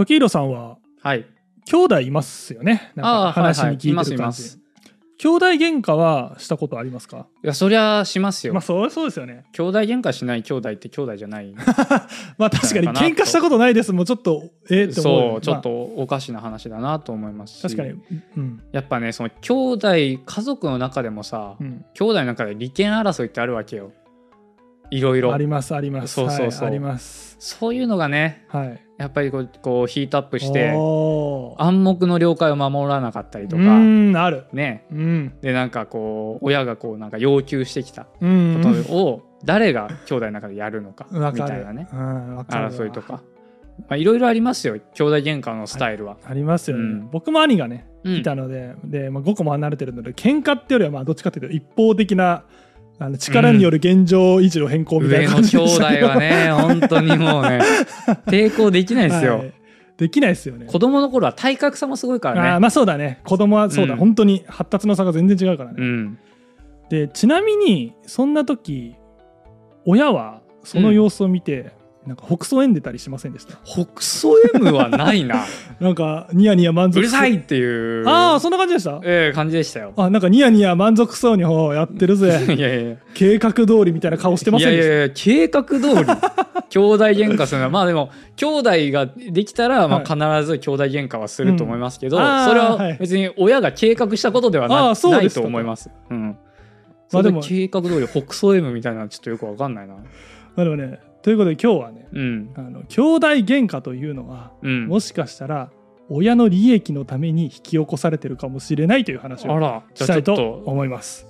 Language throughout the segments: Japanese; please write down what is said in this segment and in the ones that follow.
時宏さんははい。兄弟いますよね？なん。話に聞いいますてる感じ、います。兄弟喧嘩はしたことありますか？いや、そりゃしますよ。まあそうそうですよね兄弟喧嘩しない兄弟って兄弟じゃない。まあ確かに喧嘩したことないですもうちょっとえー、って思うよそう、ちょっまとおかしな話だなと思いますし。あ確かにうん、やっぱね、その兄弟、家族の中でもさ、うん、兄弟の中で利権争いってあるわけよ。いろいろあ。りますありますそうそうそうはい、ありますそういうのがね、はいやっぱりこうこうヒートアップして、暗黙の了解を守らなかったりとうか、ある。ね。うん。で、なんかこう、親がこう、なんか要求してきたうん。ことを、誰が兄弟の中でやるのか、みたいなね。争いとか。まあ、いろいろありますよ兄弟喧嘩のスタイルは。ありますよね、うん。僕も兄がねうん。いたので,、でまあ、5個も離れてるので喧嘩ってよりはまあどっちかというと一方的なあの力による現状維持の変更みたいな感じ上の兄弟はね本当にもうね 抵抗できないですよ、はい。できないですよね。子供の頃は体格差もすごいからね。あーまあそうだね。子供はそうだ、うん。本当に発達の差が全然違うからね、うん。でちなみにそんな時親はその様子を見て、なんか北総園出たりしませんでした？北総 M はないな。なんかニヤニヤ満足うるさいっていう。ああそんな感じでした？ええ感じでしたよ。あなんかニヤニヤ満足そうにほうやってるぜ。いやいや計画通りみたいな顔してまいせんでしたやいやいや計画通り。兄弟喧嘩するのはまあでも兄弟ができたらまあ必ず兄弟喧嘩はすると思いますけど、うんあーそれははい。別に親が計画したことではな,、あーそうないと思います。うん。ままあでもも計画通り北総 M みたいなのちょっとよくわかんないな。まあでもねということで今日はねうん。あの兄弟喧嘩というのはうん。もしかしたら親の利益のために引き起こされてるかもしれないという話をしたいと思います。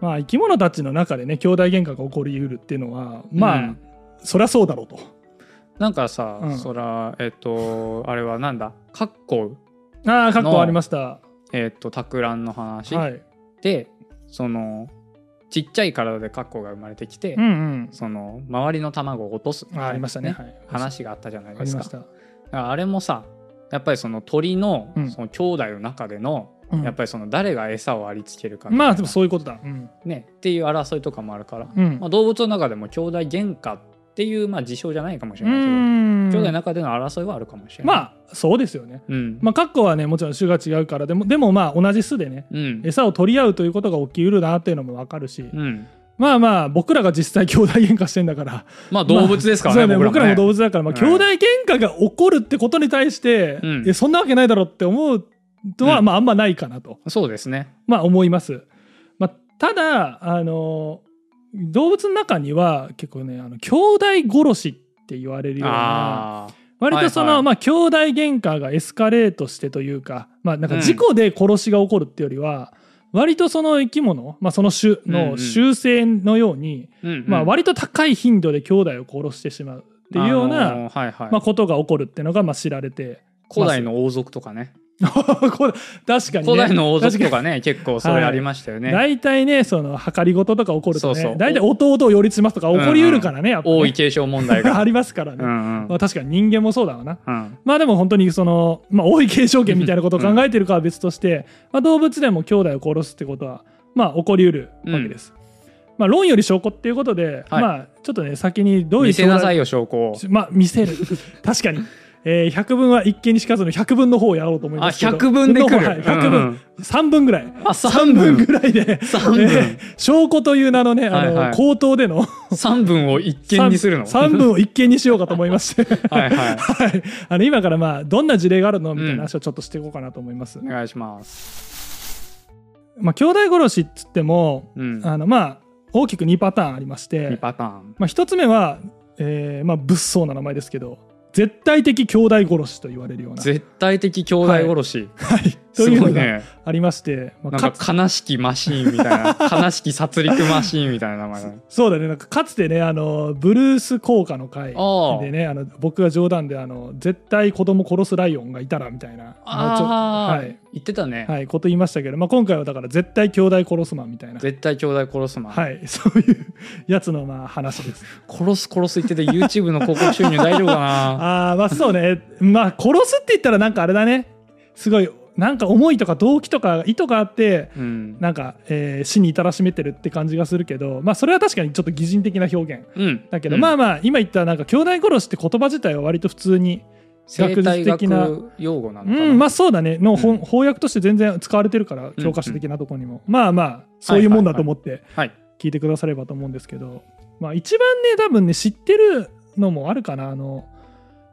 まあ生き物たちの中でね兄弟喧嘩が起こりうるっていうのはまあ、うんそりゃそうだろうと。なんかさ、うんそら、えっと、あれはなんだ、カッコ、ああ、かっこありました。えっと、托卵の話はい。で、その、ちっちゃい体でカッコが生まれてきて、うんうん。その、周りの卵を落とすあありましたね。はい、話があったじゃないですかあれもさやっぱりその鳥のうんその兄弟の中での、うんやっぱりその誰が餌をありつけるかまあでもそういうことだ。うん。ねっていう争いとかもあるから、うんまあ、動物の中でも兄弟喧嘩っていうまあ事象じゃないかもしうれない。けど、ん兄弟の中での争いはあるかもしれない。まあそうですよね。うん、まあカッコはねもちろん種が違うからでもでもまあ同じ巣でねうん。餌を取り合うということが起きうるなっていうのもわかるし、うん、まあまあ僕らが実際兄弟喧嘩してんだから。まあ動物ですからね,、まあそう僕らも動物物だから、まあ、はい。兄弟喧嘩が起こるってことに対して、うん。えそんなわけないだろうって思うとは、うん。まああんまないかなと、そうですね。まあ、思います。まあ、ただあの動物の中には結構ねあの兄弟殺しって言われるような割とその、はいはい。まあ兄弟喧嘩がエスカレートしてというかまあなんうんか事故で殺しが起こるってよりは、割とその生き物、まあ、その種うんうん。の習性のように、うんうん。まあ、割と高い頻度で兄弟を殺してしまうっていうような、あのーはいはい。まあ、ことが起こるっていうのがまあ知られて古代の王族とかね 確かにね。古代の王族と確かかね結構それありましたよね。に大体ねその計り事とか起こるとね大体弟を寄りつますとか起こりうるからね、やっぱね。王位継承問題が。ありますからね、うんうん。まあ、確かに人間もそうだわな。うん。まあでも本当にその、まあ、王位継承権みたいなことを考えてるかは別として、まあ、動物でも兄弟を殺すってことはまあ起こりうるわけです。まあ論より証拠っていうことで、はい。まあちょっとね先にどういう見せなさいよよ証拠を。まあ見せる。確かに、えー、100分は一見にしかずの100分の方をやろうと思いあますけど100分で来る。はい100分、うんうん3分ぐらいあ3分ぐらいで三分えー証拠という名のねあの、はいはい口頭での3分を一見にするの？3分を一見にしようかと思いましてはいはい。はい、あの今からまあどんな事例があるのみたいな話をちょっとしていこうかなと思います。お願いします。まあ兄弟殺しっつってもうん。あのまあ大きく2パターンありまし2て、パターン。まあ、1つ目は、えーまあ、物騒な名前ですけど絶対的兄弟殺しと言われるような、絶対的兄弟殺し。はい、とすいうのが。ありまして、まあなんか悲しきマシーンみたいな。悲しき殺戮マシーンみたいな名前。そうだねなんかかつてねあのブルース効果の回でねあの僕が冗談であの絶対子供殺すライオンがいたらみたいなまちょああ、はい言ってたね。はい、こと言いましたけど、まあ、今回はだから絶対兄弟殺すマンみたいな、絶対兄弟殺すマン。はい、そういうやつのまあ話です。殺す殺す言ってて YouTube の広告収入大丈夫かな？ああまあそうねまあ殺すって言ったらなんかあれだねすごいなんか思いとか動機とか意図があってうん。なんか、えー死に至らしめてるって感じがするけどまあそれは確かにちょっと擬人的な表現。うん。だけど、うん。まあまあ今言ったなんか兄弟殺しって言葉自体は割と普通に学術的な学用語なのうんまあそうだね。の、うん。翻訳として全然使われてるから教科書的なところにも、まあまあそういうもんだと思ってはい聞いてくださればと思うんですけど、まあ一番ね多分ね知ってるのもあるかな。あの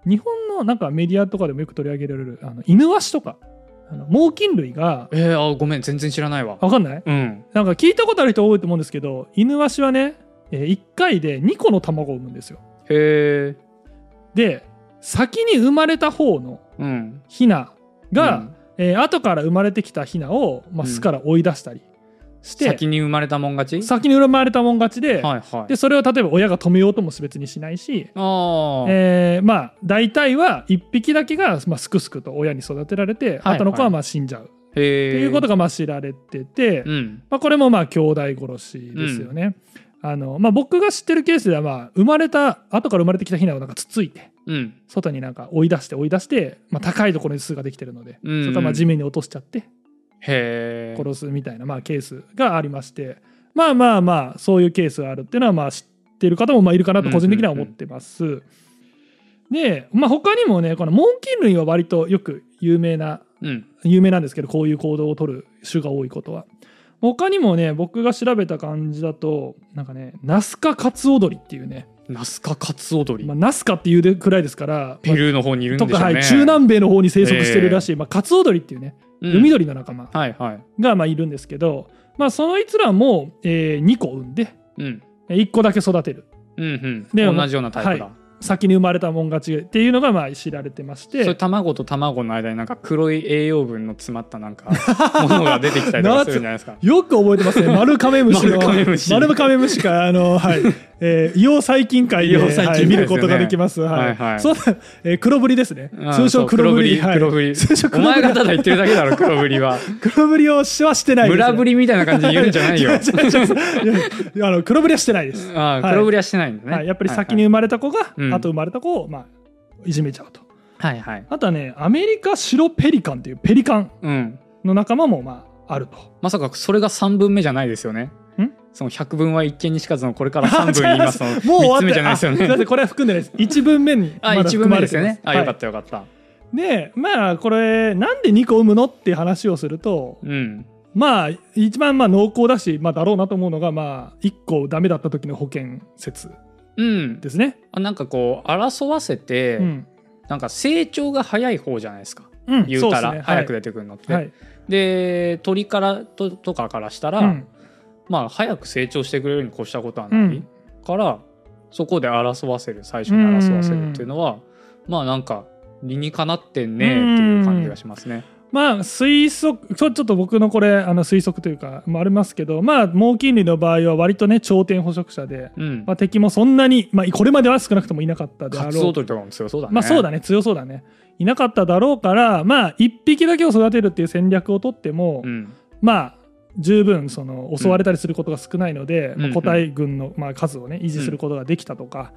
日本のなんかメディアとかでもよく取り上げられるあの犬ワシとかあの猛禽類がえー、あごめん全然知らないわ。わかんない？うん。なんか聞いたことある人多いと思うんですけど犬ワシはね、え1回で2個の卵を産むんですよ。へえで先に生まれた方のうん。ヒナが、うん。えー後から生まれてきたヒナを、まあ、うん巣から追い出したりして、先に生まれたもん勝ち？先に生まれたもん勝ちで,、はいはい。でそれを例えば親が止めようとも別にしないし、ああ、えーまあ大体は1匹だけが、まあ、すくすくと親に育てられて、はい後の子はまあ死んじゃう。っていうことがまあ知られてて、うん。まあ、これもまあ兄弟殺しですよね。あのまあ、僕が知ってるケースではまあ生まれた後から生まれてきたヒナをなんかつついてうん。外になんか追い出して追い出して、まあ、高いところに巣ができてるので、うん。それからまあ地面に落としちゃってへえ殺すみたいなまあケースがありましてまあまあまあそういうケースがあるっていうのはまあ知ってる方もまあいるかなと個人的には思ってます。で、まあ、他にもねこの猛禽類は割とよく有名なうん。有名なんですけどこういう行動を取る種が多いことは。他にもね僕が調べた感じだとなんかねナスカカツオドリっていうね、ナスカカツオドリ、まあ、ナスカっていうくらいですからペルーの方にいるんでしょうね、とか、はい、中南米の方に生息してるらしい、まあ、カツオドリっていうね。うん海鳥の仲間がまあいるんですけど、まあ、そのいつらも、え2個産んでうん。1個だけ育てる。うんうん。で同じようなタイプだ、は先に生まれたもん勝ちっていうのがまあ知られてましそれて卵と卵の間になんか黒い栄養分の詰まったなんかものが出てきたりとかするんじゃないですか。よく覚えてますね丸カメムシの。丸カメムシかあのはい、えー、硫黄細菌界で、硫黄細菌界はい、見ることができます。はい、はいはい。そうだ、えー黒ぶりですね。うん通称黒ぶり。黒ぶりはい、通称お黒ぶり。前がただ言ってるだけだろ 黒ぶりは。黒ぶりをしはしてないです、村ぶりみたいな感じで言うんじゃないよ。あの黒ぶりはしてないです。ああ黒ぶりはしてないんだね、はい、やっぱり先に生まれた子が、うん後生まれた子を、まあ、いじめちゃうと。はいはい。あとはねアメリカ白ペリカンっていうペリカンうん。の仲間もまああると。まさかそれが3分目じゃないですよね。ん？その100分は一見にしかずのこれから3分言いますの。もう終わ3つって目じゃないですよあすいませんねこれは含んでないです。1文目にあまだ1分目ですよね。あ、含まれてます。よかったよかった。でまあこれなんで2個産むのっていう話をするとうん。まあ一番まあ濃厚だし、まあ、だろうなと思うのがまあ1個ダメだった時の保険説。うんですね。あなんかこう争わせて、うん。なんか成長が早い方じゃないですか。うん言うたらね。早く出てくるのって、はい。で鳥からととかからしたら、うん。まあ早く成長してくれるに越したことはない、うん。からそこで争わせる最初に争わせるっていうのは、まあなんか理にかなってんねっていう感じがしますね。まあ推測ちょちょっと僕のこれあの推測というかもありますけどまあ猛禽類の場合は割とね頂点捕食者で、うん。まあ、敵もそんなに、まあ、これまでは少なくともいなかったであカろうとかも強そうだね。まあそうだね強そうだねいなかっただろうからまあ1匹だけを育てるっていう戦略をとっても、うん。まあ十分その襲われたりすることが少ないので、うんまあ、個体群のまあ数をね維持することができたとか、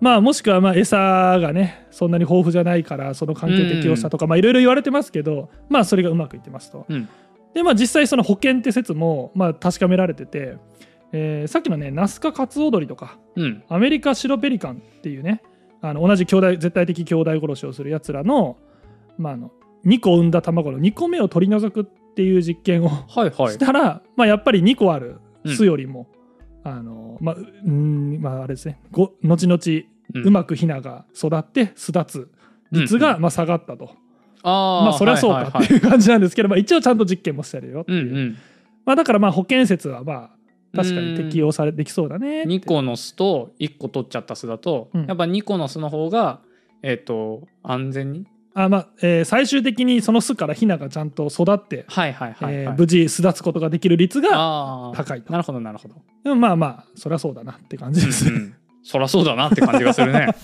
まあもしくはまあ餌がねそんなに豊富じゃないからその環境適応したとか、まあいろいろ言われてますけどまあそれがうまくいってますと。うん。でまあ実際その保険って説もまあ確かめられてて、えーさっきのねナスカカツオドリとかうん。アメリカシロペリカンっていうねあの同じ兄弟絶対的兄弟殺しをするやつらの,、まあ、あの2個産んだ卵の2個目を取り除くっていう実験をはいはいし。たら、まあ、やっぱり2個あるうん巣よりも、あのまあううんまああれですね。ご後々ううまくヒナが育って巣立つ率が、まあ、下がったと、あまあそりゃそうかっていう感じなんですけど、まあ、一応ちゃんと実験もしてるよっていう、うんうん。まあ、だからまあ保険説はまあ確かに適用されできそうだねって。2個の巣と1個取っちゃった巣だと、うん。やっぱ2個の巣の方が、えっ、と、安全にあまあえー最終的にその巣からヒナがちゃんと育って、はいはいはい、はい。えー無事巣立つことができる率が高いと。なるほどなるほど。でもまあまあそりゃそうだなって感じです、うんうん。そらそうだなって感じがするね。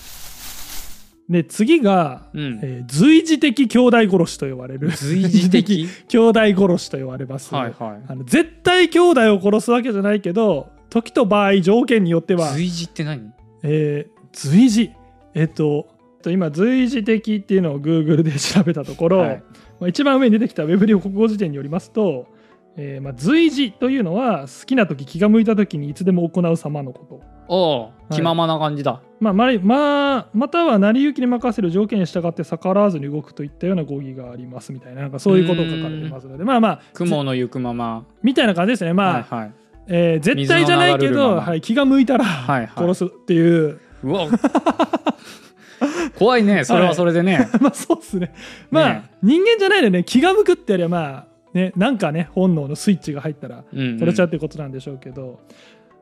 で次が、うん。えー随時的兄弟殺しと呼ばれる。随時的兄弟殺しと呼ばれます、はいはい。あの絶対兄弟を殺すわけじゃないけど時と場合条件によっては、随時って何？えー随時。えっと今随時的っていうのを Google で調べたところ、はい。まあ、一番上に出てきたウェブリオ国語辞典によりますと、えーまあ、随時というのは好きな時気が向いた時にいつでも行う様のこと。おう気ままな感じだ、まあ、まりまあ、または成り行きに任せる条件に従って逆らわずに動くといったような語義がありますみたいななんかそういうことが書かれてますのでまあまあ雲の行くまま。みたいな感じですね。まあ、はい。はいえー絶対じゃないけど、まま。はい、気が向いたらはいはい。殺すっていう、うわ 怖いね。それはそれでね、まあそうですね。まあ、ね。人間じゃないのね。気が向くってやりゃまあねなんかね本能のスイッチが入ったらうんうん。殺しちゃうってことなんでしょうけど、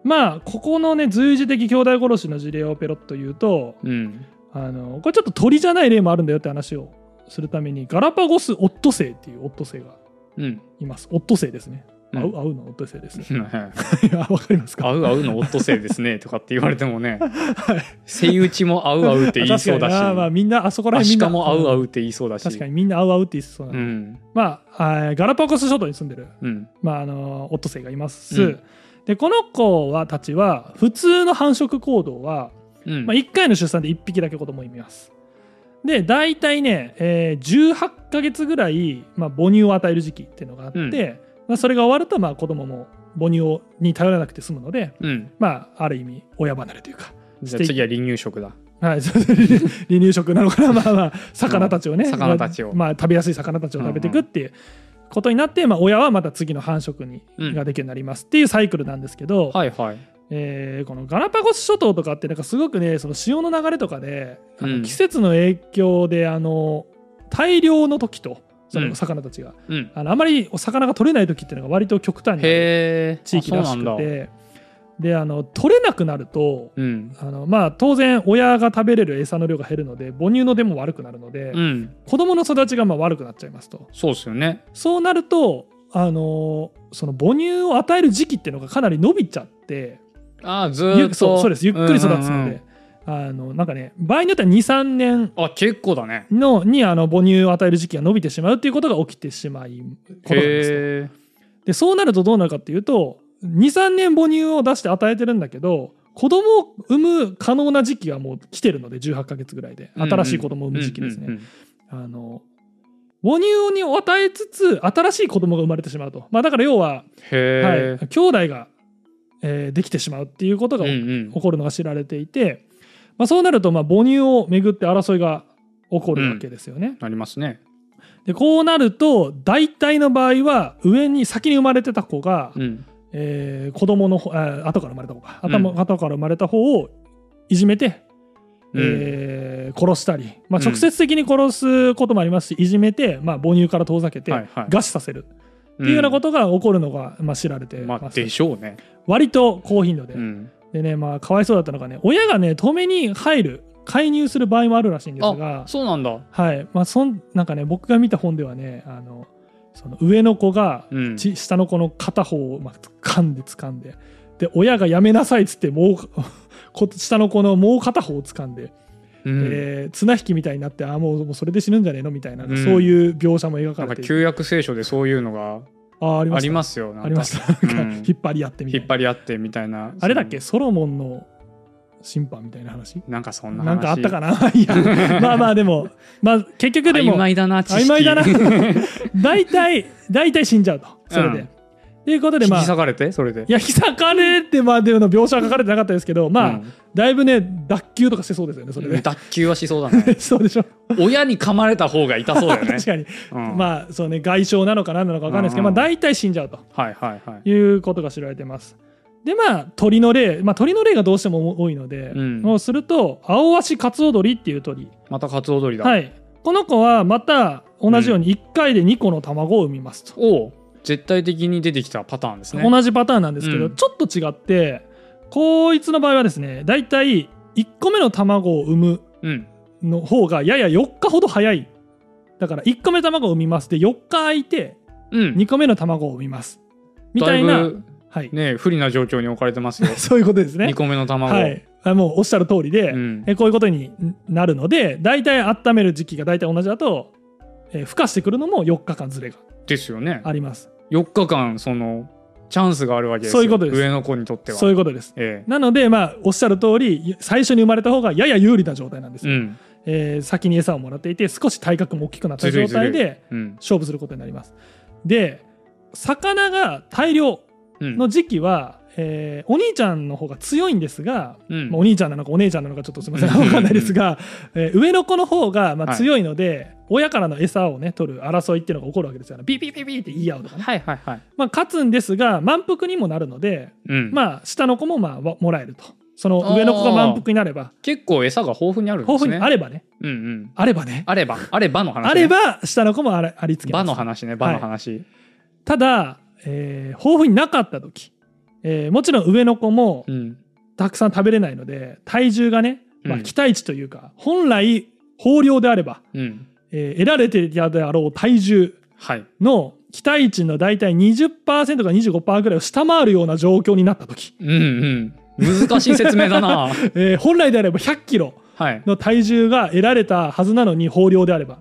まあここのね随時的兄弟殺しの事例をペロッと言うとうん。あのこれちょっと鳥じゃない例もあるんだよって話をするためにガラパゴスオットセイっていうオットセイがうん。います。オットセイですね。うん合う合うのオットセイです。う ん いやわかりますか？合う合うのオットセイですねとかって言われてもね。はい。セイウチも合う合うって言いそうだし。確かに。なまあみんなあそこらア辺みんなシカも合う合ううって言いそうだし。確かにみんな合う合うって言いそうなで、うん。んまあガラパゴス諸島に住んでる。うん。まあ、あのオットセイがいます、うん。でこの子はたちは普通の繁殖行動は、うん。まあ、1回の出産で1匹だけ子供を産みます。で大体ね、えー18ヶ月ぐらい、まあ、母乳を与える時期っていうのがあって、うんまあ、それが終わるとまあ子供も母乳をに頼らなくて済むので、うん。まあ、ある意味親離れというか、じゃあ次は離乳食だ。はい、離乳食なのかな。まあまあ 魚たちをね、うん。魚たちを。まあ、食べやすい魚たちを食べていくっていうことになって、まあ、親はまた次の繁殖に、うんができるようになりますっていうサイクルなんですけど、はいはい。えーこのガラパゴス諸島とかってなんかすごくねその潮の流れとかで季節の影響であの大量の時とその魚たちが、うん。あのあまりお魚が取れない時っていうのが割と極端に地域らしくて。であの取れなくなるとうん。あのまあ当然親が食べれる餌の量が減るので母乳の出も悪くなるので、うん。子供の育ちがまあ悪くなっちゃいますと。そうっすよね。そうなるとあのその母乳を与える時期っていうのがかなり伸びちゃってああずっと。そうそうです。ゆっくり育つので、うんうんうんあのなんかね場合によっては23年あ結構だね。のにあの母乳を与える時期が伸びてしまうっていうことが起きてしまいことなんですよでそうなるとどうなるかっていうと23年母乳を出して与えてるんだけど子供を産む可能な時期がもう来てるので18ヶ月ぐらいで。新しい子供を産む時期ですね、あの母乳に与えつつ新しい子供が生まれてしまうと、まあ、だから要は、はい、兄弟が、えーできてしまうっていうことが起こるのが知られていて、まあ、そうなるとまあ母乳をめぐって争いが起こるわけですよね。なりますね。でこうなると大体の場合は上に先に生まれてた子が、うん。えー子供の方あ後から生まれた子か。頭、うん。後から生まれた方をいじめて、うん。えー殺したり、まあ、うん。直接的に殺すこともありますし、いじめて、まあ、母乳から遠ざけて、はいはい。餓死させる。っていうようなことが起こるのが、まあ、知られてまあます、でしょうね。割と高頻度で、うんでねまあかわいそうだったのがね親がね止めに入る介入する場合もあるらしいんですがあそうなんだ。はい。まあそんなんかね僕が見た本ではねあのその上の子がうん。ち下の子の片方をまあ掴んで掴んでで親がやめなさいっつってもう こ下の子のもう片方を掴んで、うん。えー綱引きみたいになってあーもうもうそれで死ぬんじゃねえのみたいな、うんそういう描写も描なんかかれていて。旧約聖書でそういうのがあーありますよありました なんかうん。引っ張り合ってみたい引っな張り合ってみたいな。あれだっけ？ソロモンの審判みたいな話？なんかそんな話。なんかあったかな？いや。まあまあでもまあ結局でも曖昧だな知識。曖昧だな。大体大体死んじゃうと。それで。うんということでまあ引き裂かれて？それで。いや引き裂かれてまでの描写は書かれてなかったですけどまあ、うん。だいぶね脱臼とかしてそうですよねそれで。脱臼はしそうだね。そうでしょ、親に噛まれた方が痛そうだよね。確かに、うん。まあそうね外傷なのか何なのか分かんないですけど、うん。まあ、大体死んじゃうと。はいはいはい。いうことが知られてます。でまあ鳥の例、まあ、鳥の例がどうしても多いので、うん。もうするとアオアシカツオドリっていう鳥。またカツオドリだ、はい、この子はまた同じように1回で2個の卵を産みますと、おう絶対的に出てきたパターンですね。同じパターンなんですけど、うん。ちょっと違ってこいつの場合はですねだいたい1個目の卵を産むうん。の方がやや4日ほど早い。だから1個目の卵を産みますで4日空いてうん。2個目の卵を産みます。みたいなはい、ね不利な状況に置かれてますよ。そういうことですね。2個目の卵はい。あもうおっしゃる通りで、うん。えこういうことになるので大体温める時期が大体同じだと、えー孵化してくるのも4日間ずれがですよね。あります。4日間そのチャンスがあるわけですよ。そういうことです。上の子にとっては。そういうことです。えなのでまあおっしゃる通り最初に生まれた方がやや有利な状態なんですよ、えうん。えー先に餌をもらっていて少し体格も大きくなった状態でうん。勝負することになります。で魚が大量うん。の時期は、えーお兄ちゃんの方が強いんですが、うん。まあお兄ちゃんなのかお姉ちゃんなのかちょっとすみません。分かんないですが、えー上の子の方がまあはい。強いので、親からの餌をね取る争いっていうのが起こるわけですよね。ピーピーピーピーって言い合うとかね、はいはいはい。まあ、勝つんですが満腹にもなるので、うん。まあ下の子もまあわもらえると。その上の子が満腹になれば結構餌が豊富にあるんで豊すね。富にあればね。うんうん。あればね。あれば、あればの話、ね。あれば下の子もあれありつけます。場の話ね、場の話。ただ、えー豊富になかった時、えーもちろん上の子もうん。たくさん食べれないので体重がね、まあ、うん期待値というか、本来豊漁であれば、うん。えー得られていたであろう体重はい。の期待値の大体20%から25%ぐらいを下回るような状況になった時、うんうん。難しい説明だな。えー本来であれば100キロはい。の体重が得られたはずなのに豊漁であれば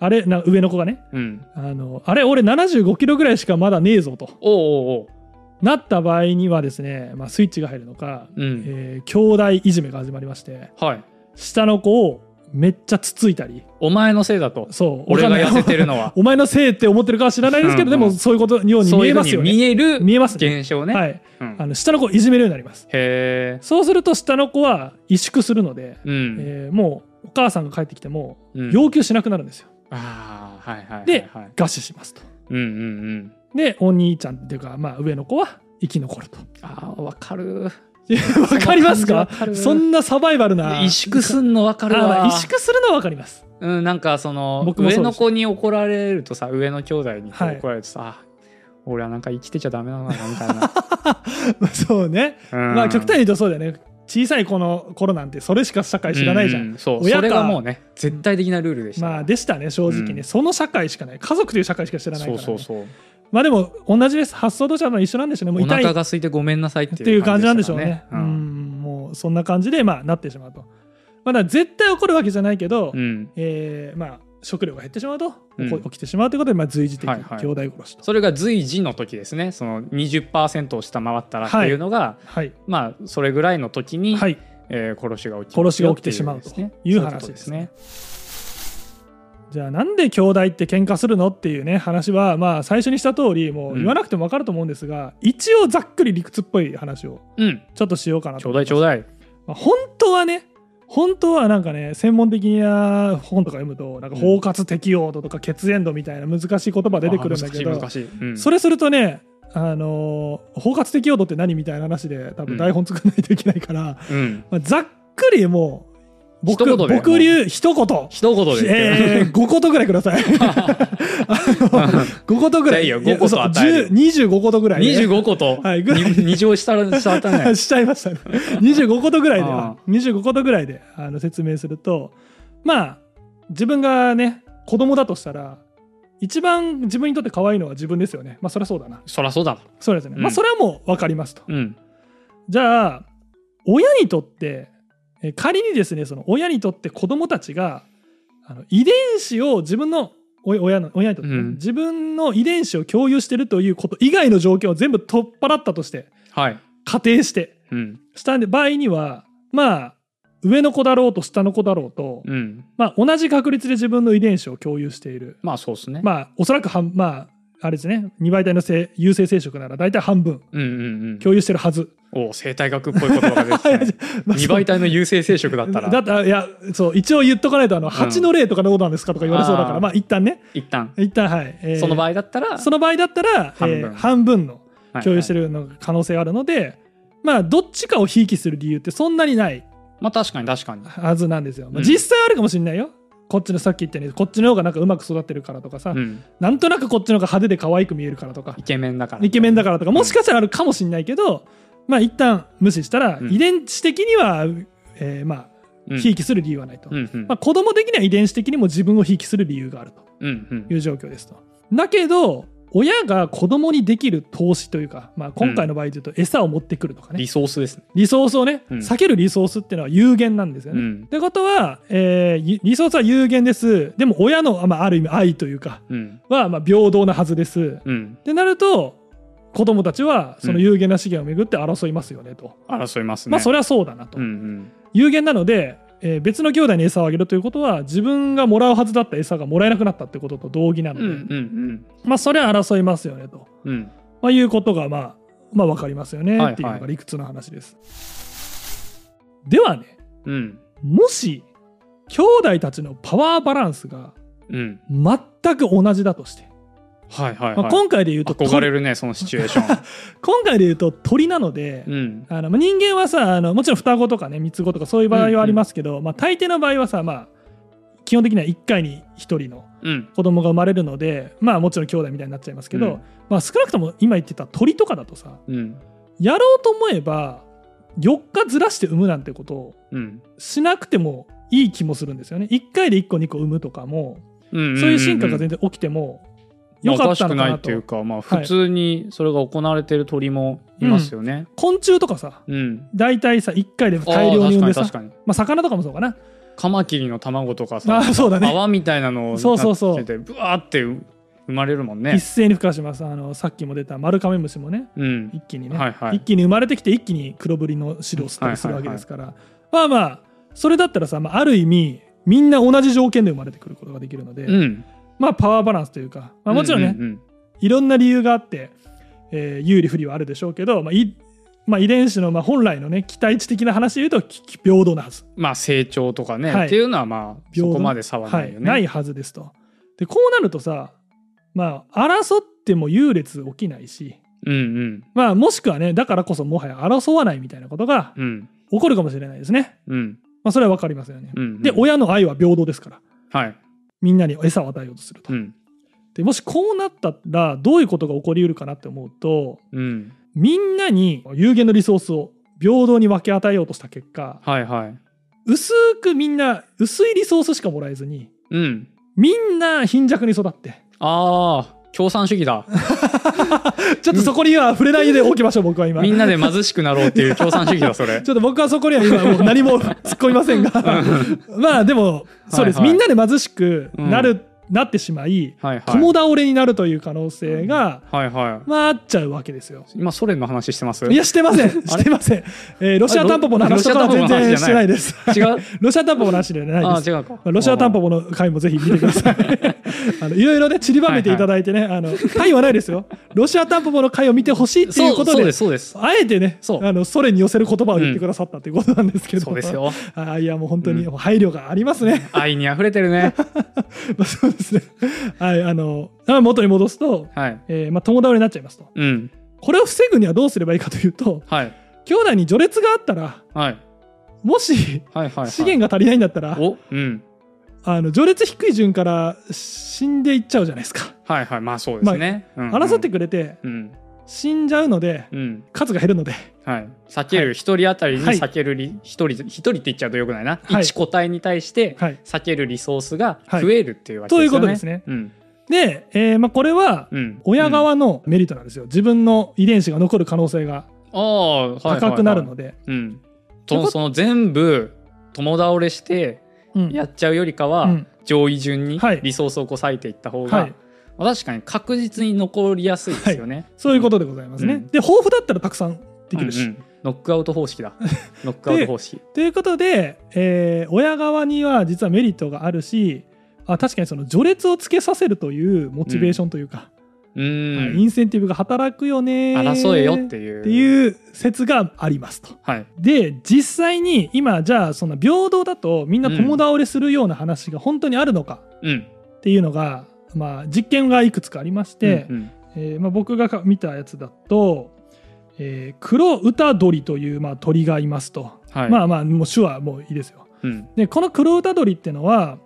あれな上の子がねうん。あのあれ俺75キロぐらいしかまだねえぞとおうおうおう。なった場合にはですね、まあ、スイッチが入るのか、うん。えー兄弟いじめが始まりましてはい。下の子をめっちゃつついたりお前のせいだと。そう俺が痩せてるのは。お前のせいって思ってるかは知らないですけど、うんうんでもそういうことのように見えますよね見える見えますね現象ね。はいうんあの下の子をいじめるようになりますへえ。そうすると下の子は萎縮するので、うん。えーもうお母さんが帰ってきてもうん要求しなくなるんですよ、ああ、はいはいはいはい。で餓死しますとうんうんうん。でお兄ちゃんっていうか、まあ、上の子は生き残ると。ああ、わかる。わかりますか？そんなサバイバルな。萎縮すんのわかるわ。あ萎縮するのはわかります。うん、なんかその僕も上の子に怒られるとさ上の兄弟に怒られるとさ、あ俺はなんか生きてちゃダメなのかなみたいな、そうね、うん。まあ極端に言うとそうだよね。小さい子の頃なんてそれしか社会知らないじゃん、ううそう。親か。それがもうね絶対的なルールでした、まあでしたね正直ね、うん。その社会しかない。家族という社会しか知らないから、ね、そうそうそうまあでも同じです。発想としてはまあ一緒なんでしょうね。もうお痛い。腹が空いてごめんなさいってっていう感じなんでしょうね。からうん、もうそんな感じでまあなってしまうと。まあ、だから絶対起こるわけじゃないけど、うん。うんえーまあ食料が減ってしまうと、うん。起こ起きてしまうということで、まあ、随時的はいはい。兄弟殺しと。それが随時の時ですね。その20%を下回ったらっていうのが、はい、まあそれぐらいの時に、はい、えー殺しが起き殺しが起きてしまうという話ですねじゃあなんで兄弟って喧嘩するのっていうね話はまあ最初にした通りもう言わなくても分かると思うんですが、一応ざっくり理屈っぽい話をうん。ちょっとしようかなちと思います。ょうだいちょうだい。まあ、本当はね本当はなんかね専門的な本とか読むとなんか包括適応度とか血縁度みたいな難しい言葉出てくるんだけどうん。それするとねあのー包括適応度って何みたいな話で多分台本作らないといけないから、うん。まあ、ざっくりもう僕一言で僕流一言一言でえー、5ことぐらいください。あの5ことぐらい。いいよ5個とや与えるそう10 25ことぐらい、ね。25個とはいぐらいに二乗したらしたったねしちゃいましたね。25ことぐらいであは、25ことぐらいであの説明すると、まあ、自分がね、子供だとしたら、一番自分にとって可愛いのは自分ですよね。まあ、そりゃそうだな。そらそうだそうですね。うんまあ、それはもう分かりますと。うんじゃあ、親にとって、え仮にですね、その親にとって子供たちが、あの遺伝子を自分のお親の親にとってね、うん。自分の遺伝子を共有してるということ以外の条件を全部取っ払ったとしてはい。仮定してうん。した場合にはまあ上の子だろうと下の子だろうと、うん。まあ、同じ確率で自分の遺伝子を共有している。まあそうですね。まあおそらく半まああれですね2倍体の性有性生殖なら大体半分うんうんうん。共有してるはず。お生態学っぽい言葉が出てきたね。まあ二倍体の有性生殖だったら。だったらいやそう一応言っとかないとあの8の例とかどうなんですかとか言われそうだから、まあ一旦ね。一旦。一旦はい、えーその場合だったらその場合だったら半分えー半分。の共有してるるの可能性があるので、まあどっちかをひいきする理由ってそんなにない。まあ確かに確かに。はずなんですよ、まあうん。実際あるかもしれないよ。こっちのさっき言ったようにこっちの方がなんかうまく育ってるからとかさ、うん。なんとなくこっちの方が派手で可愛く見えるからとか。イケメンだから。イケメンだからとかもしかしたらあるかもしれないけど、まあ一旦無視したら、うん。遺伝子的には、えーまあうん。ひいきする理由はないと、うんうん。まあ、子供的には遺伝子的にも自分をひいきする理由があると。いう状況ですと。だけど親が子供にできる投資というか、まあ、今回の場合で言うと餌を持ってくるとかね、リソースですね。リソースをねうん。避けるリソースっていうのは有限なんですよね。うん。ってことは、えーリリソースは有限です。でも親の、まあ、ある意味愛というかうん。は、まあ、平等なはずです。うん。ってなると子供たちはその有限な資源をめぐって争いますよねと。争いますねまあそれはそうだなと。うんうん有限なので、えー別の兄弟に餌をあげるということは自分がもらうはずだった餌がもらえなくなったってことと同義なので、うんうんまあそれは争いますよねと、うんうんまあ、いうことがまあまあ分かりますよねはいっていうのが理屈の話です。ではねうん。もし兄弟たちのパワーバランスがうん。全く同じだとして、はいはいはい。まあ、今回で言うと憧れるね、そのシチュエーション。今回で言うと鳥なので、うん。あのまあ人間はさあのもちろん双子とかね三つ子とかそういう場合はありますけど、まあ、大抵の場合はさ、まあ、基本的には1回に1人のうん。子供が生まれるのでまあもちろん兄弟みたいになっちゃいますけど、うんまあ、少なくとも今言ってた鳥とかだとさうん。やろうと思えば4日ずらして産むなんてことをうん。しなくてもいい気もするんですよね1回で1個2個産むとかもうん。そういう進化が全然起きてもよかったのかなとまあおかしくないっていうか、まあ、普通にそれが行われてる鳥もいますよね。昆虫とかさうん。大体さ1回で大量に産んでさ確かに確かに。まあ、魚とかもそうかなカマキリの卵とかさ、あーそうだね泡みたいなのをそうそうそうててブワーって生まれるもんね一。斉に孵化しますあのさっきも出たマルカメムシもねうん。一気にね、はいはい一気に生まれてきて一気に黒ぶりの汁を吸ったりするわけですから、まあまあそれだったらさ、まあ、ある意味みんな同じ条件で生まれてくることができるので、うん。まあパワーバランスというか、まあ、もちろんね、うんうんいろんな理由があって、えー有利不利はあるでしょうけど、まあいまあ、遺伝子のまあ本来のね期待値的な話で言うと平等なはず、まあ成長とかね、はいっていうのはまあそこまで差はないよね。ないはずですと。でこうなるとさまあ争っても優劣起きないし、うんうんまあ、もしくはねだからこそもはや争わないみたいなことがうん起こるかもしれないですね。うんまあ、それは分かりますよね。うんうん。で親の愛は平等ですからはい。みんなに餌を与えようとすると。うんでもしこうなったらどういうことが起こりうるかなって思うとうん。みんなに有限のリソースを平等に分け与えようとした結果はいはい。薄くみんな薄いリソースしかもらえずにうん。みんな貧弱に育ってああ共産主義だ。ちょっとそこには触れないでおきましょう僕は今。みんなで貧しくなろうっていう共産主義だそれ。ち。ょっと僕はそこには今もう何も突っ込みませんが。まあでもそうです、はいはい。みんなで貧しくなる、なってしまいはいはい。共倒れになるという可能性が、はいはい。まああっちゃうわけですよ。今ソ連の話してます？いやしてませんしてません、えーロシアタンポポの話とかは全然してないです違うロシアタンポポの話ではないです ああ違うか。まあロシアタンポポの回もぜひ見てください。あのいろいろね散りばめていただいてね、あの回はないですよ。ロシアタンポポの回を見てほしいっていうことでそうです。あえてねあのソ連に寄せる言葉を言ってくださったということなんですけど、そうですよ。あいやもう本当に配慮がありますね。愛に溢れてるね。まあそうですね。はいあのあ元に戻すと、はい。えーまあ友倒れになっちゃいますと。うん。これを防ぐにはどうすればいいかというと、はい。兄弟に序列があったらはい。もしはいはいはい。資源が足りないんだったら、おうん。あの序列低い順から死んでいっちゃうじゃないですか。はいはい。まあそうですね。うんうん争ってくれてうん。死んじゃうのでうん。数が減るので。はい。避ける一人当たりにはい。避けるり一人一人って言っちゃうとよくないな。はい。一個体に対してはい。避けるリソースが増えるっていうわけはいですよね。ということですね。うん。で、えーまあ、これはうん。親側のメリットなんですよ。自分の遺伝子が残る可能性が高くなるので、その全部共倒れしてうん。やっちゃうよりかは、うん。上位順にはい。リソースをこう割いていった方が、はい、まあ確かに確実に残りやすいですよね。そういうことでございますね、うんで豊富だったらたくさんできるし、うんうんノックアウト方式だ。ノックアウト方式。ということで、えー親側には実はメリットがあるしあ確かにその序列をつけさせるというモチベーションというか、うはいん。インセンティブが働くよね争えよっていう。っていう説がありますと。はい。で実際に今じゃあその平等だとみんな共倒れするような話が本当にあるのかうん。っていうのが、まあ、実験がいくつかありまして、うんうんえーまあ、僕が見たやつだと、えー、黒歌鳥という、まあ、鳥がいますと、はい。まあまあもう種はもういいですよ。うん。でこの黒歌鳥っていうのは、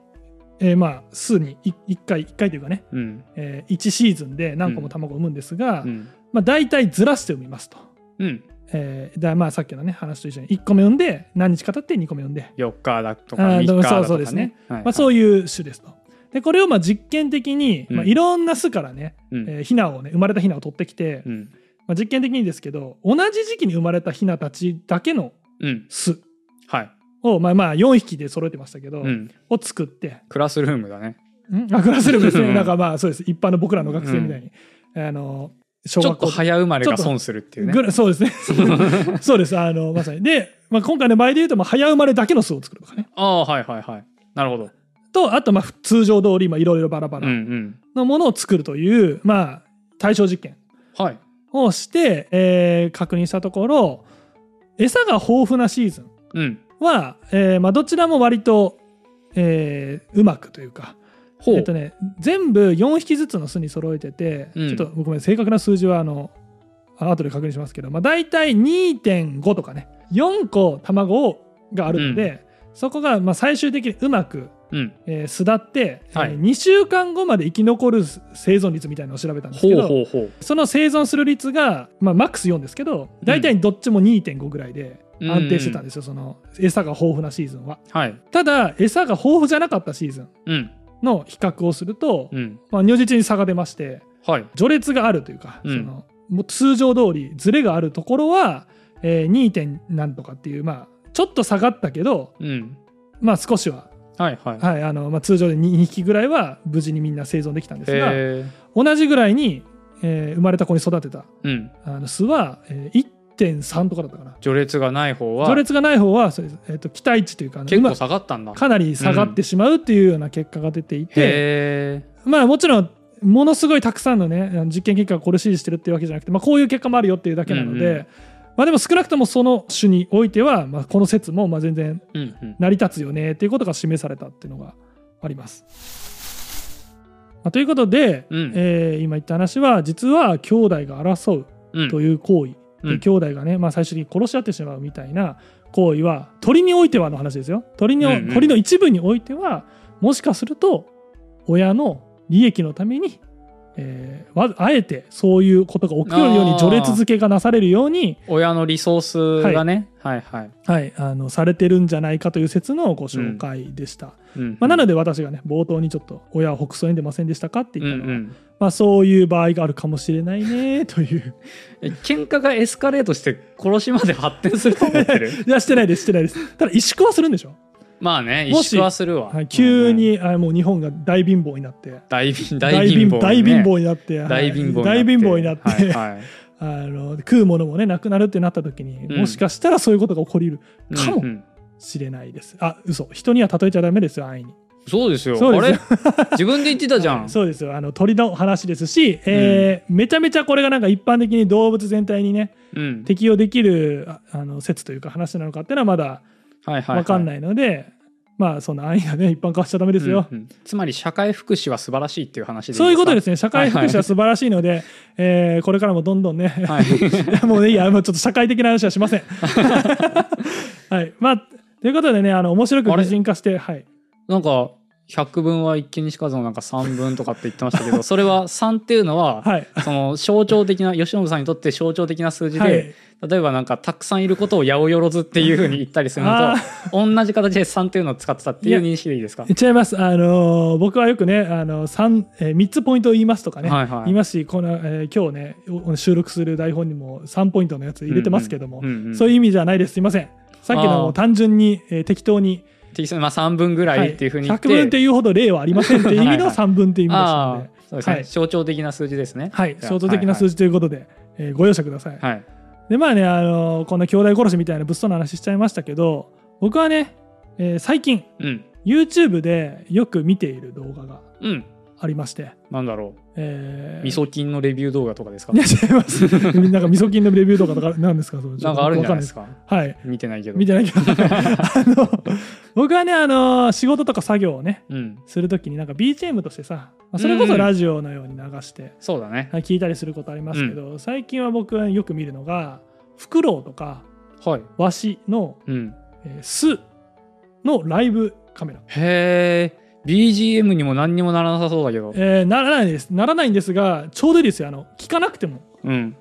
えーまあ数に1回1回というかね、うん。えー1シーズンで何個も卵を産むんですが、うん。まあ、大体ずらして産みますと。うん。えーだまあさっきのね話と一緒に1個目産んで何日か経って2個目産んで、4日だとかあー3日だとか、ね。そうそうですねはい。まあ、そういう種ですと。でこれをまあ実験的に、うんまあ、いろんな巣からね、うん。えーヒナをね生まれたヒナを取ってきて、うん。まあ、実験的にですけど同じ時期に生まれたヒナたちだけのうん。巣はい。を、まあ、まあ4匹で揃えてましたけど、うん。を作ってクラスルームだね。ん？あクラスルームですうんねなんかまあそうです一般の僕らの学生みたいに、あの小ちょっ学校と早生まれが損するっていうね。ぐらいそうですね そうですあのまさにで、まあ、今回の場合で言うと、まあ、早生まれだけの巣を作るとかねああ、はいはいはい。なるほど。とあとまあ通常通りまあいろいろバラバうんうラん。のものを作るという、まあ対象実験はい。をして、えー確認したところ餌が豊富なシーズンうん。は、えーまあ、どちらも割と、えーうまくというか。えっとね、全部4匹ずつの巣に揃えてて、うんちょっとごめん正確な数字はあのあ後で確認しますけど、まあ、大体2.5とかね4個卵をがあるので、そこがまあ最終的にうまく、うん。えー巣立って、はいえー2週間後まで生き残る生存率みたいなのを調べたんですけど。その生存する率が、まあ、マックス4ですけど大体どっちも2.5ぐらいで安定してたんですよ、その餌が豊富なシーズンは。はい。ただ餌が豊富じゃなかったシーズンうん。の比較をすると、うん。まあ、如実に差が出ましてはい。序列があるというか、うんそのもう通常通りズレがあるところは、えー、2. 点なんとかっていう、まあ、ちょっと下がったけど、うん。まあ、少しは、はいはい。はいあのまあ、通常で 2, 匹ぐらいは無事にみんな生存できたんですが。同じぐらいに、えー生まれた子に育てたうん。あの巣は、えー1.3とかだったかな序列がない方は序列がない方はそうです、えー、と期待値というか結構下がったんだ。かなり下がってしまうっていうような結果が出ていて、へえ。まあもちろんものすごいたくさんのね実験結果がこれ支持してるっていうわけじゃなくて、まあ、こういう結果もあるよっていうだけなので、うんうんまあでも少なくともその種においては、まあ、この説もまあ全然。成り立つよねっていうことが示されたっていうのがあります。まあ、ということで、うんえー今言った話は実は兄弟が争う。うんという行為、うんで兄弟がね、まあ、最終的に殺し合ってしまうみたいな行為は鳥においてはの話ですよ鳥の,、うんうん鳥の一部においてはもしかすると親の利益のために、えーわあえてそういうことが起きるように序列付けがなされるように、親のリソースがね。はいはい。はい、あのされてるんじゃないかという説のご紹介でした、うんまあ、なので私がね冒頭にちょっと「親は北総に出ませんでしたか?」ってうん言ったのは、うん。まあ、そういう場合があるかもしれないねというえ喧嘩がエスカレートして殺しまで発展すると思ってる？いやしてないですしてないですただ萎縮はするんでしょ？まあね、もし萎縮はするわ。はい、急うんうん。に、あもう日本が大貧乏になって。大貧 大貧乏、大貧乏になって、はい。大貧乏大貧乏になって、はいはい。あの食うものもねなくなるってなった時に、うん。もしかしたらそういうことが起こりるかもうんうん。しれないです、あ嘘。人には例えちゃダメですよ安易に。そうですよ。あれ？自分で言ってたじゃん。は いそうですよ。あの鳥の話ですし、えーめちゃめちゃこれがなんか一般的に動物全体にねうん。適用できるああの説というか話なのかっていうのはまだはいはい、はい。分かんないので、まあその安易なね一般化しちゃダメですよ、うんうん。つまり社会福祉は素晴らしいっていう話でそういうことですね。社会福祉は素晴らしいので、えーこれからもどんどんね、はい。もうねいやもうちょっと社会的な話はしません。はい。まあということでねあの面白く擬人化してはい。なんか、百分は一見にしかずのなんか三分とかって言ってましたけど、それは 三っていうのは、はい。その象徴的な、吉信さんにとって象徴的な数字で、はい。例えばなんかたくさんいることを八百万っていうふうに言ったりするのあと、同じ形で3っていうのを使ってたっていう認識でいいですか？違います。あのー僕はよくねあの 3, えー3つポイントを言いますとかね、はいはい。言いますしこの、えー今日ねお収録する台本にも3ポイントのやつ入れてますけども、うんうんそういう意味じゃないです。すいません。さっきの単純に、えー適当に、適当にまあ3分ぐらいっていうふうに言って、100分っていうほど例はありませんっていう意味のはいはい3分っていう意味ですので、そうですね、はい象徴的な数字ですね。はい、象徴的な数字ということで、えーご容赦ください。はい。はい。でまあねあのこんな兄弟殺しみたいな物騒な話しちゃいましたけど僕はね、えー最近うん。YouTube でよく見ている動画がうん。ありまして、なんだろえう。味噌菌のレビュー動画とかですか？いや違います みんなが味噌菌のレビューとかとか何ですか？それなんかあるんじゃないですか？かはい見てないけど。見てないけどあの僕はねあの仕事とか作業をねうん。するときになんか BGM としてさまあそれこそラジオのように流して、そうだね。はい聞いたりすることありますけど、最近は僕はよく見るのがフクロウとかはい。ワシのうん。えー巣のライブカメラ、へえ。BGM にも何にもならなさそうだけど。えーならないですならないんですがちょうどいいですよあの聞かなくてもうん。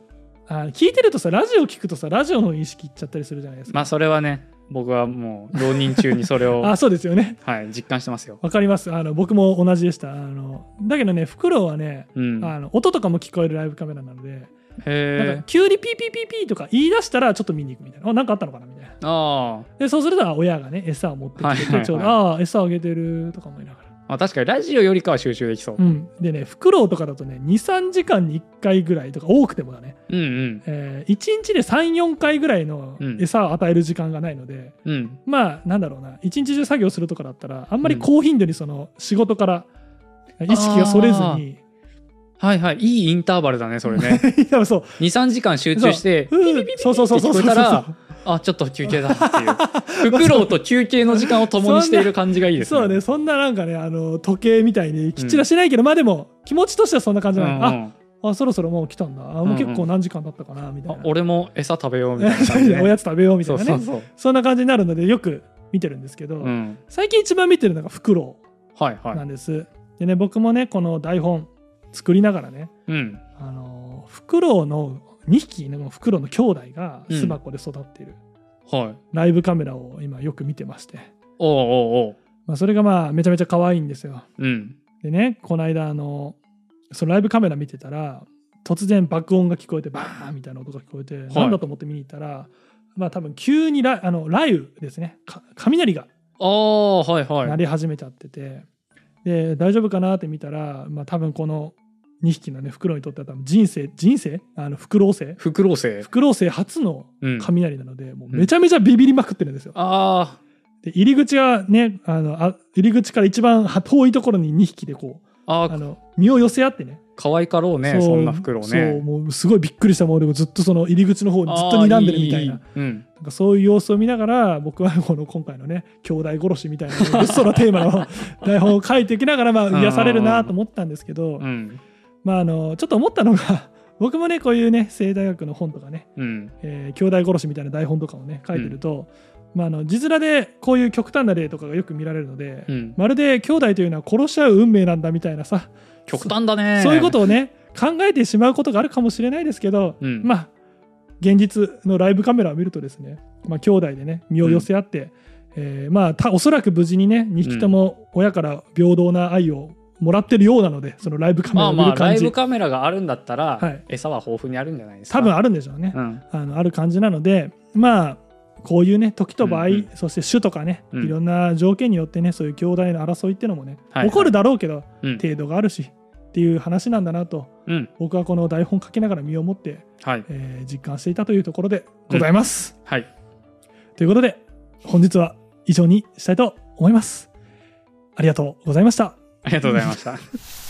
あ聞いてるとさラジオ聞くとさラジオの意識いっちゃったりするじゃないですか、まあそれはね、僕はもう浪人中にそれを、あそうですよねはい、実感してますよ。わかりますあの僕も同じでしたあのだけどねフクロウはね、うん。あの音とかも聞こえるライブカメラなので、なんへか急にピーピーピーピーとか言い出したらちょっと見に行くみたいなあなんかあったのかなみたいなえ。ああ。でそうすると親がね餌を持ってきてて、はいはいはいちょうどああ餌あげてるとか思いながらまあ確かにラジオよりかは集中できそう。う。ん、でねフクロウとかだとね23時間に1回ぐらいとか多くてもだね、うんうん。えー、1日で34回ぐらいのうん餌を与える時間がないので、うん。まあなんだろうな一日中作業するとかだったらあんまり高頻度にその仕事から意識がそれずにはいはい。いいインターバルだねそれね。そう。23時間集中してそう。うん。そうそうそうそこえたらあちょっと休憩だっていう。フクロウと休憩の時間を共にしている感じがいいですね。そうね。そんななんかねあの時計みたいにきっちりはしてないけど、まあでも気持ちとしてはそんな感じなの、ああそろそろもう来たんだ。あもう結構何時間経ったかなみたいな、あ俺も餌食べようみたいなおやつ食べようみたいなね。そんな感じになるのでよく見てるんですけど、うん。最近一番見てるのがフクロウないんです、でね僕もねこの台本作りながらねうん。あのフクロウの2匹のフクロウの兄弟がうん。巣箱で育っている、はい。ライブカメラを今よく見てまして、おうおうおう。まあ、それがまあめちゃめちゃ可愛いんですよ。うん。でねこの間あのそのライブカメラ見てたら突然爆音が聞こえてバーンみたいな音が聞こえて、い。なんだと思って見に行ったらまあ多分急にラあの雷雨ですね。か雷がああはいはい。鳴り始めちゃってて、で大丈夫かなって見たら、まあ、多分この2匹のねフクロウにとっては多分人生人生？あのフクロウ生フクロウ生フクロウ生初のうん。雷なので、もうめちゃめちゃビビりまくってるんですよ。あで入り口がねあのあ入り口から一番遠いところに2匹でこうあの身を寄せ合ってね。可愛かろうねそうそんなフクロウそうねもうすごいびっくりしたものでもずっとその入り口の方にずっと睨んでるみたいな。あーうん。なんかそういう様子を見ながら僕はこの今回のね兄弟殺しみたいな物騒なテーマの 台本を書いていきながらまあ癒されるなと思ったんですけど、うんまああのちょっと思ったのが 僕もねこういうね生大学の本とかね、うん。えー兄弟殺しみたいな台本とかをね書いてると、まあ、あの字面でこういう極端な例とかがよく見られるので、うん。まるで兄弟というのは殺し合う運命なんだみたいなさ極端だね。そういうことをね考えてしまうことがあるかもしれないですけど、うん。まあ現実のライブカメラを見るとですね、まあ、兄弟でね身を寄せ合って、えーまあたおそらく無事にね2匹とも親から平等な愛をもらってるようなのでそのライブカメまラを見あまあライる感じ、ブカメラがあるんだったら、はい。餌は豊富にあるんじゃないですか。多分あるんでしょうね、うん。あのある感じなのでまあこういうね時と場合、うんうん。そして種とかね、うん。いろんな条件によってねそういう兄弟の争いっていうのもね、はい。はい起こるだろうけどうん。程度があるしっていう話なんだなとうん。僕はこの台本書きながら身をもって、はい。えー実感していたというところでございます。はい。ということで本日は以上にしたいと思います。ありがとうございました。ありがとうございました。